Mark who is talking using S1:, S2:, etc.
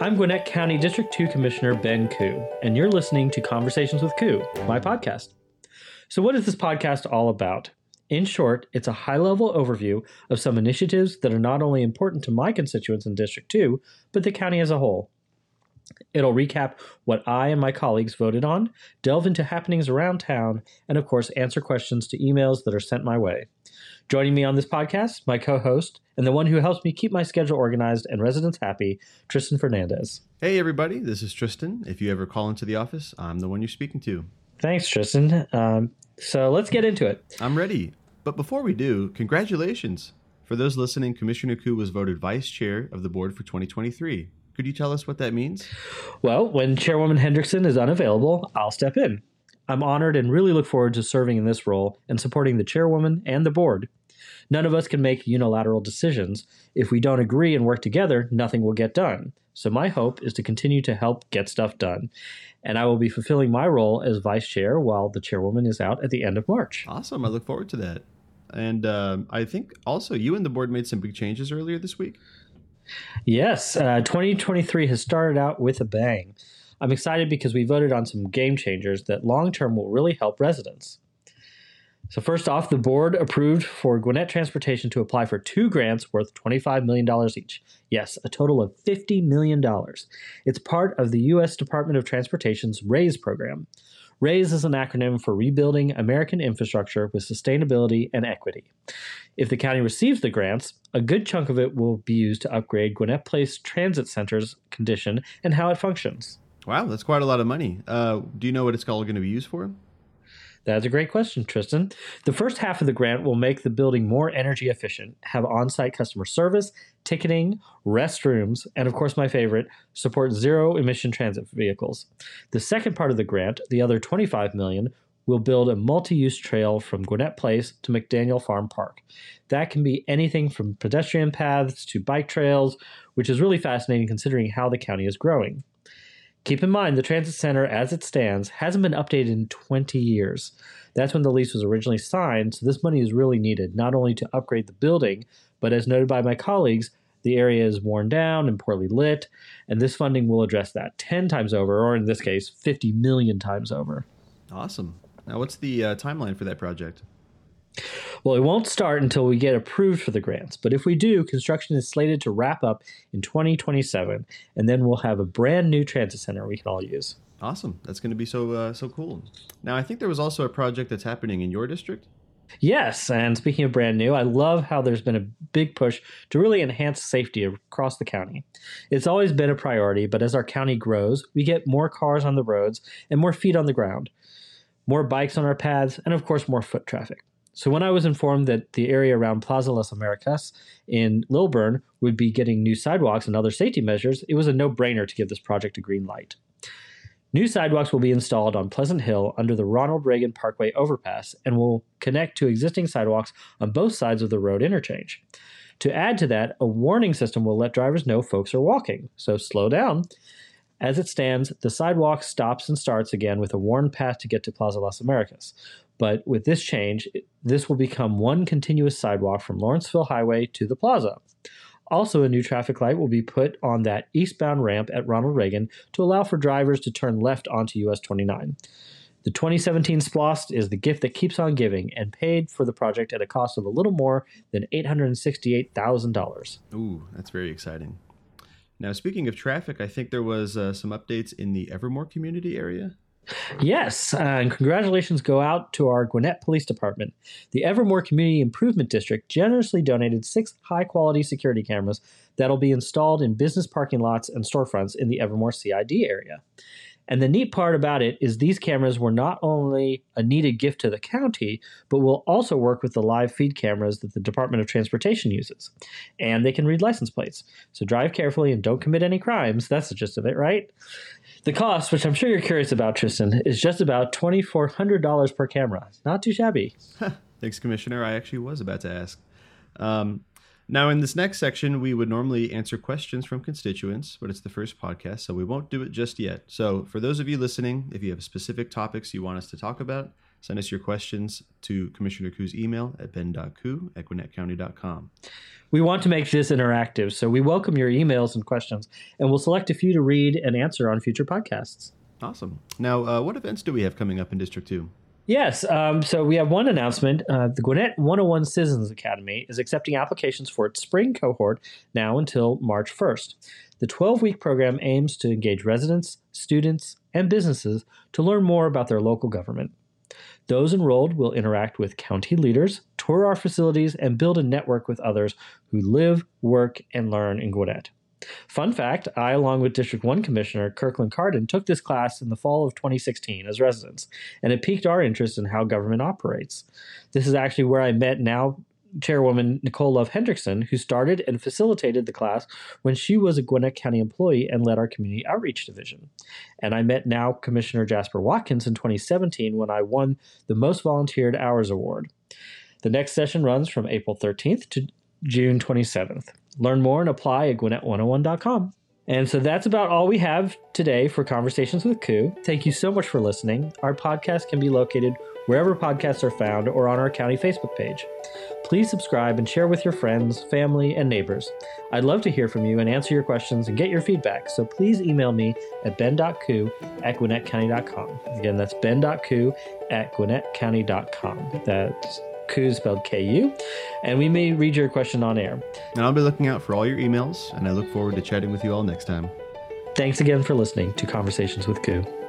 S1: I'm Gwinnett County District 2 Commissioner Ben Ku, and you're listening to Conversations with Ku, my podcast. So, what is this podcast all about? In short, it's a high level overview of some initiatives that are not only important to my constituents in District 2, but the county as a whole. It'll recap what I and my colleagues voted on, delve into happenings around town, and of course, answer questions to emails that are sent my way. Joining me on this podcast, my co host, and the one who helps me keep my schedule organized and residents happy, Tristan Fernandez.
S2: Hey, everybody, this is Tristan. If you ever call into the office, I'm the one you're speaking to.
S1: Thanks, Tristan. Um, so let's get into it.
S2: I'm ready. But before we do, congratulations. For those listening, Commissioner Ku was voted vice chair of the board for 2023. Could you tell us what that means?
S1: Well, when Chairwoman Hendrickson is unavailable, I'll step in. I'm honored and really look forward to serving in this role and supporting the chairwoman and the board. None of us can make unilateral decisions. If we don't agree and work together, nothing will get done. So, my hope is to continue to help get stuff done. And I will be fulfilling my role as vice chair while the chairwoman is out at the end of March.
S2: Awesome. I look forward to that. And uh, I think also you and the board made some big changes earlier this week.
S1: Yes, uh, 2023 has started out with a bang. I'm excited because we voted on some game changers that long term will really help residents. So, first off, the board approved for Gwinnett Transportation to apply for two grants worth $25 million each. Yes, a total of $50 million. It's part of the U.S. Department of Transportation's RAISE program. RAISE is an acronym for Rebuilding American Infrastructure with Sustainability and Equity. If the county receives the grants, a good chunk of it will be used to upgrade Gwinnett Place Transit Center's condition and how it functions.
S2: Wow, that's quite a lot of money. Uh, do you know what it's all going to be used for?
S1: That's a great question, Tristan. The first half of the grant will make the building more energy efficient, have on site customer service, ticketing, restrooms, and of course, my favorite, support zero emission transit vehicles. The second part of the grant, the other 25 million, will build a multi-use trail from Gwinnett Place to McDaniel Farm Park. That can be anything from pedestrian paths to bike trails, which is really fascinating considering how the county is growing. Keep in mind, the transit center as it stands hasn't been updated in 20 years. That's when the lease was originally signed, so this money is really needed, not only to upgrade the building, but as noted by my colleagues, the area is worn down and poorly lit, and this funding will address that 10 times over, or in this case, 50 million times over.
S2: Awesome. Now, what's the uh, timeline for that project?
S1: Well, it won't start until we get approved for the grants, but if we do, construction is slated to wrap up in 2027, and then we'll have a brand new transit center we can all use.
S2: Awesome. That's going to be so uh, so cool. Now, I think there was also a project that's happening in your district.
S1: Yes, and speaking of brand new, I love how there's been a big push to really enhance safety across the county. It's always been a priority, but as our county grows, we get more cars on the roads and more feet on the ground, more bikes on our paths, and of course, more foot traffic. So when I was informed that the area around Plaza Las Americas in Lilburn would be getting new sidewalks and other safety measures, it was a no-brainer to give this project a green light. New sidewalks will be installed on Pleasant Hill under the Ronald Reagan Parkway overpass and will connect to existing sidewalks on both sides of the road interchange. To add to that, a warning system will let drivers know folks are walking, so slow down. As it stands, the sidewalk stops and starts again with a worn path to get to Plaza Las Americas. But with this change, this will become one continuous sidewalk from Lawrenceville Highway to the plaza. Also, a new traffic light will be put on that eastbound ramp at Ronald Reagan to allow for drivers to turn left onto US 29. The 2017 SPLOST is the gift that keeps on giving and paid for the project at a cost of a little more than $868,000.
S2: Ooh, that's very exciting. Now, speaking of traffic, I think there was uh, some updates in the Evermore community area.
S1: Yes, uh, and congratulations go out to our Gwinnett Police Department. The Evermore Community Improvement District generously donated six high quality security cameras that'll be installed in business parking lots and storefronts in the Evermore CID area. And the neat part about it is these cameras were not only a needed gift to the county, but will also work with the live feed cameras that the Department of Transportation uses. And they can read license plates. So drive carefully and don't commit any crimes. That's the gist of it, right? The cost, which I'm sure you're curious about, Tristan, is just about $2,400 per camera. Not too shabby.
S2: Thanks, Commissioner. I actually was about to ask. Um, now, in this next section, we would normally answer questions from constituents, but it's the first podcast, so we won't do it just yet. So, for those of you listening, if you have specific topics you want us to talk about, Send us your questions to Commissioner Ku's email at ben.ku at gwinnettcounty.com.
S1: We want to make this interactive, so we welcome your emails and questions, and we'll select a few to read and answer on future podcasts.
S2: Awesome. Now, uh, what events do we have coming up in District 2?
S1: Yes, um, so we have one announcement. Uh, the Gwinnett 101 Citizens Academy is accepting applications for its spring cohort now until March 1st. The 12 week program aims to engage residents, students, and businesses to learn more about their local government. Those enrolled will interact with county leaders, tour our facilities, and build a network with others who live, work, and learn in Gwinnett. Fun fact I, along with District 1 Commissioner Kirkland Carden, took this class in the fall of 2016 as residents, and it piqued our interest in how government operates. This is actually where I met now Chairwoman Nicole Love Hendrickson, who started and facilitated the class when she was a Gwinnett County employee and led our community outreach division. And I met now Commissioner Jasper Watkins in 2017 when I won the Most Volunteered Hours Award. The next session runs from April 13th to June 27th. Learn more and apply at Gwinnett101.com. And so that's about all we have today for Conversations with Ku. Thank you so much for listening. Our podcast can be located wherever podcasts are found or on our county Facebook page. Please subscribe and share with your friends, family, and neighbors. I'd love to hear from you and answer your questions and get your feedback, so please email me at ben.ku at gwinnettcounty.com. Again, that's ben.ku at gwinnettcounty.com. That's Ku spelled K U, and we may read your question on air.
S2: And I'll be looking out for all your emails, and I look forward to chatting with you all next time.
S1: Thanks again for listening to Conversations with Ku.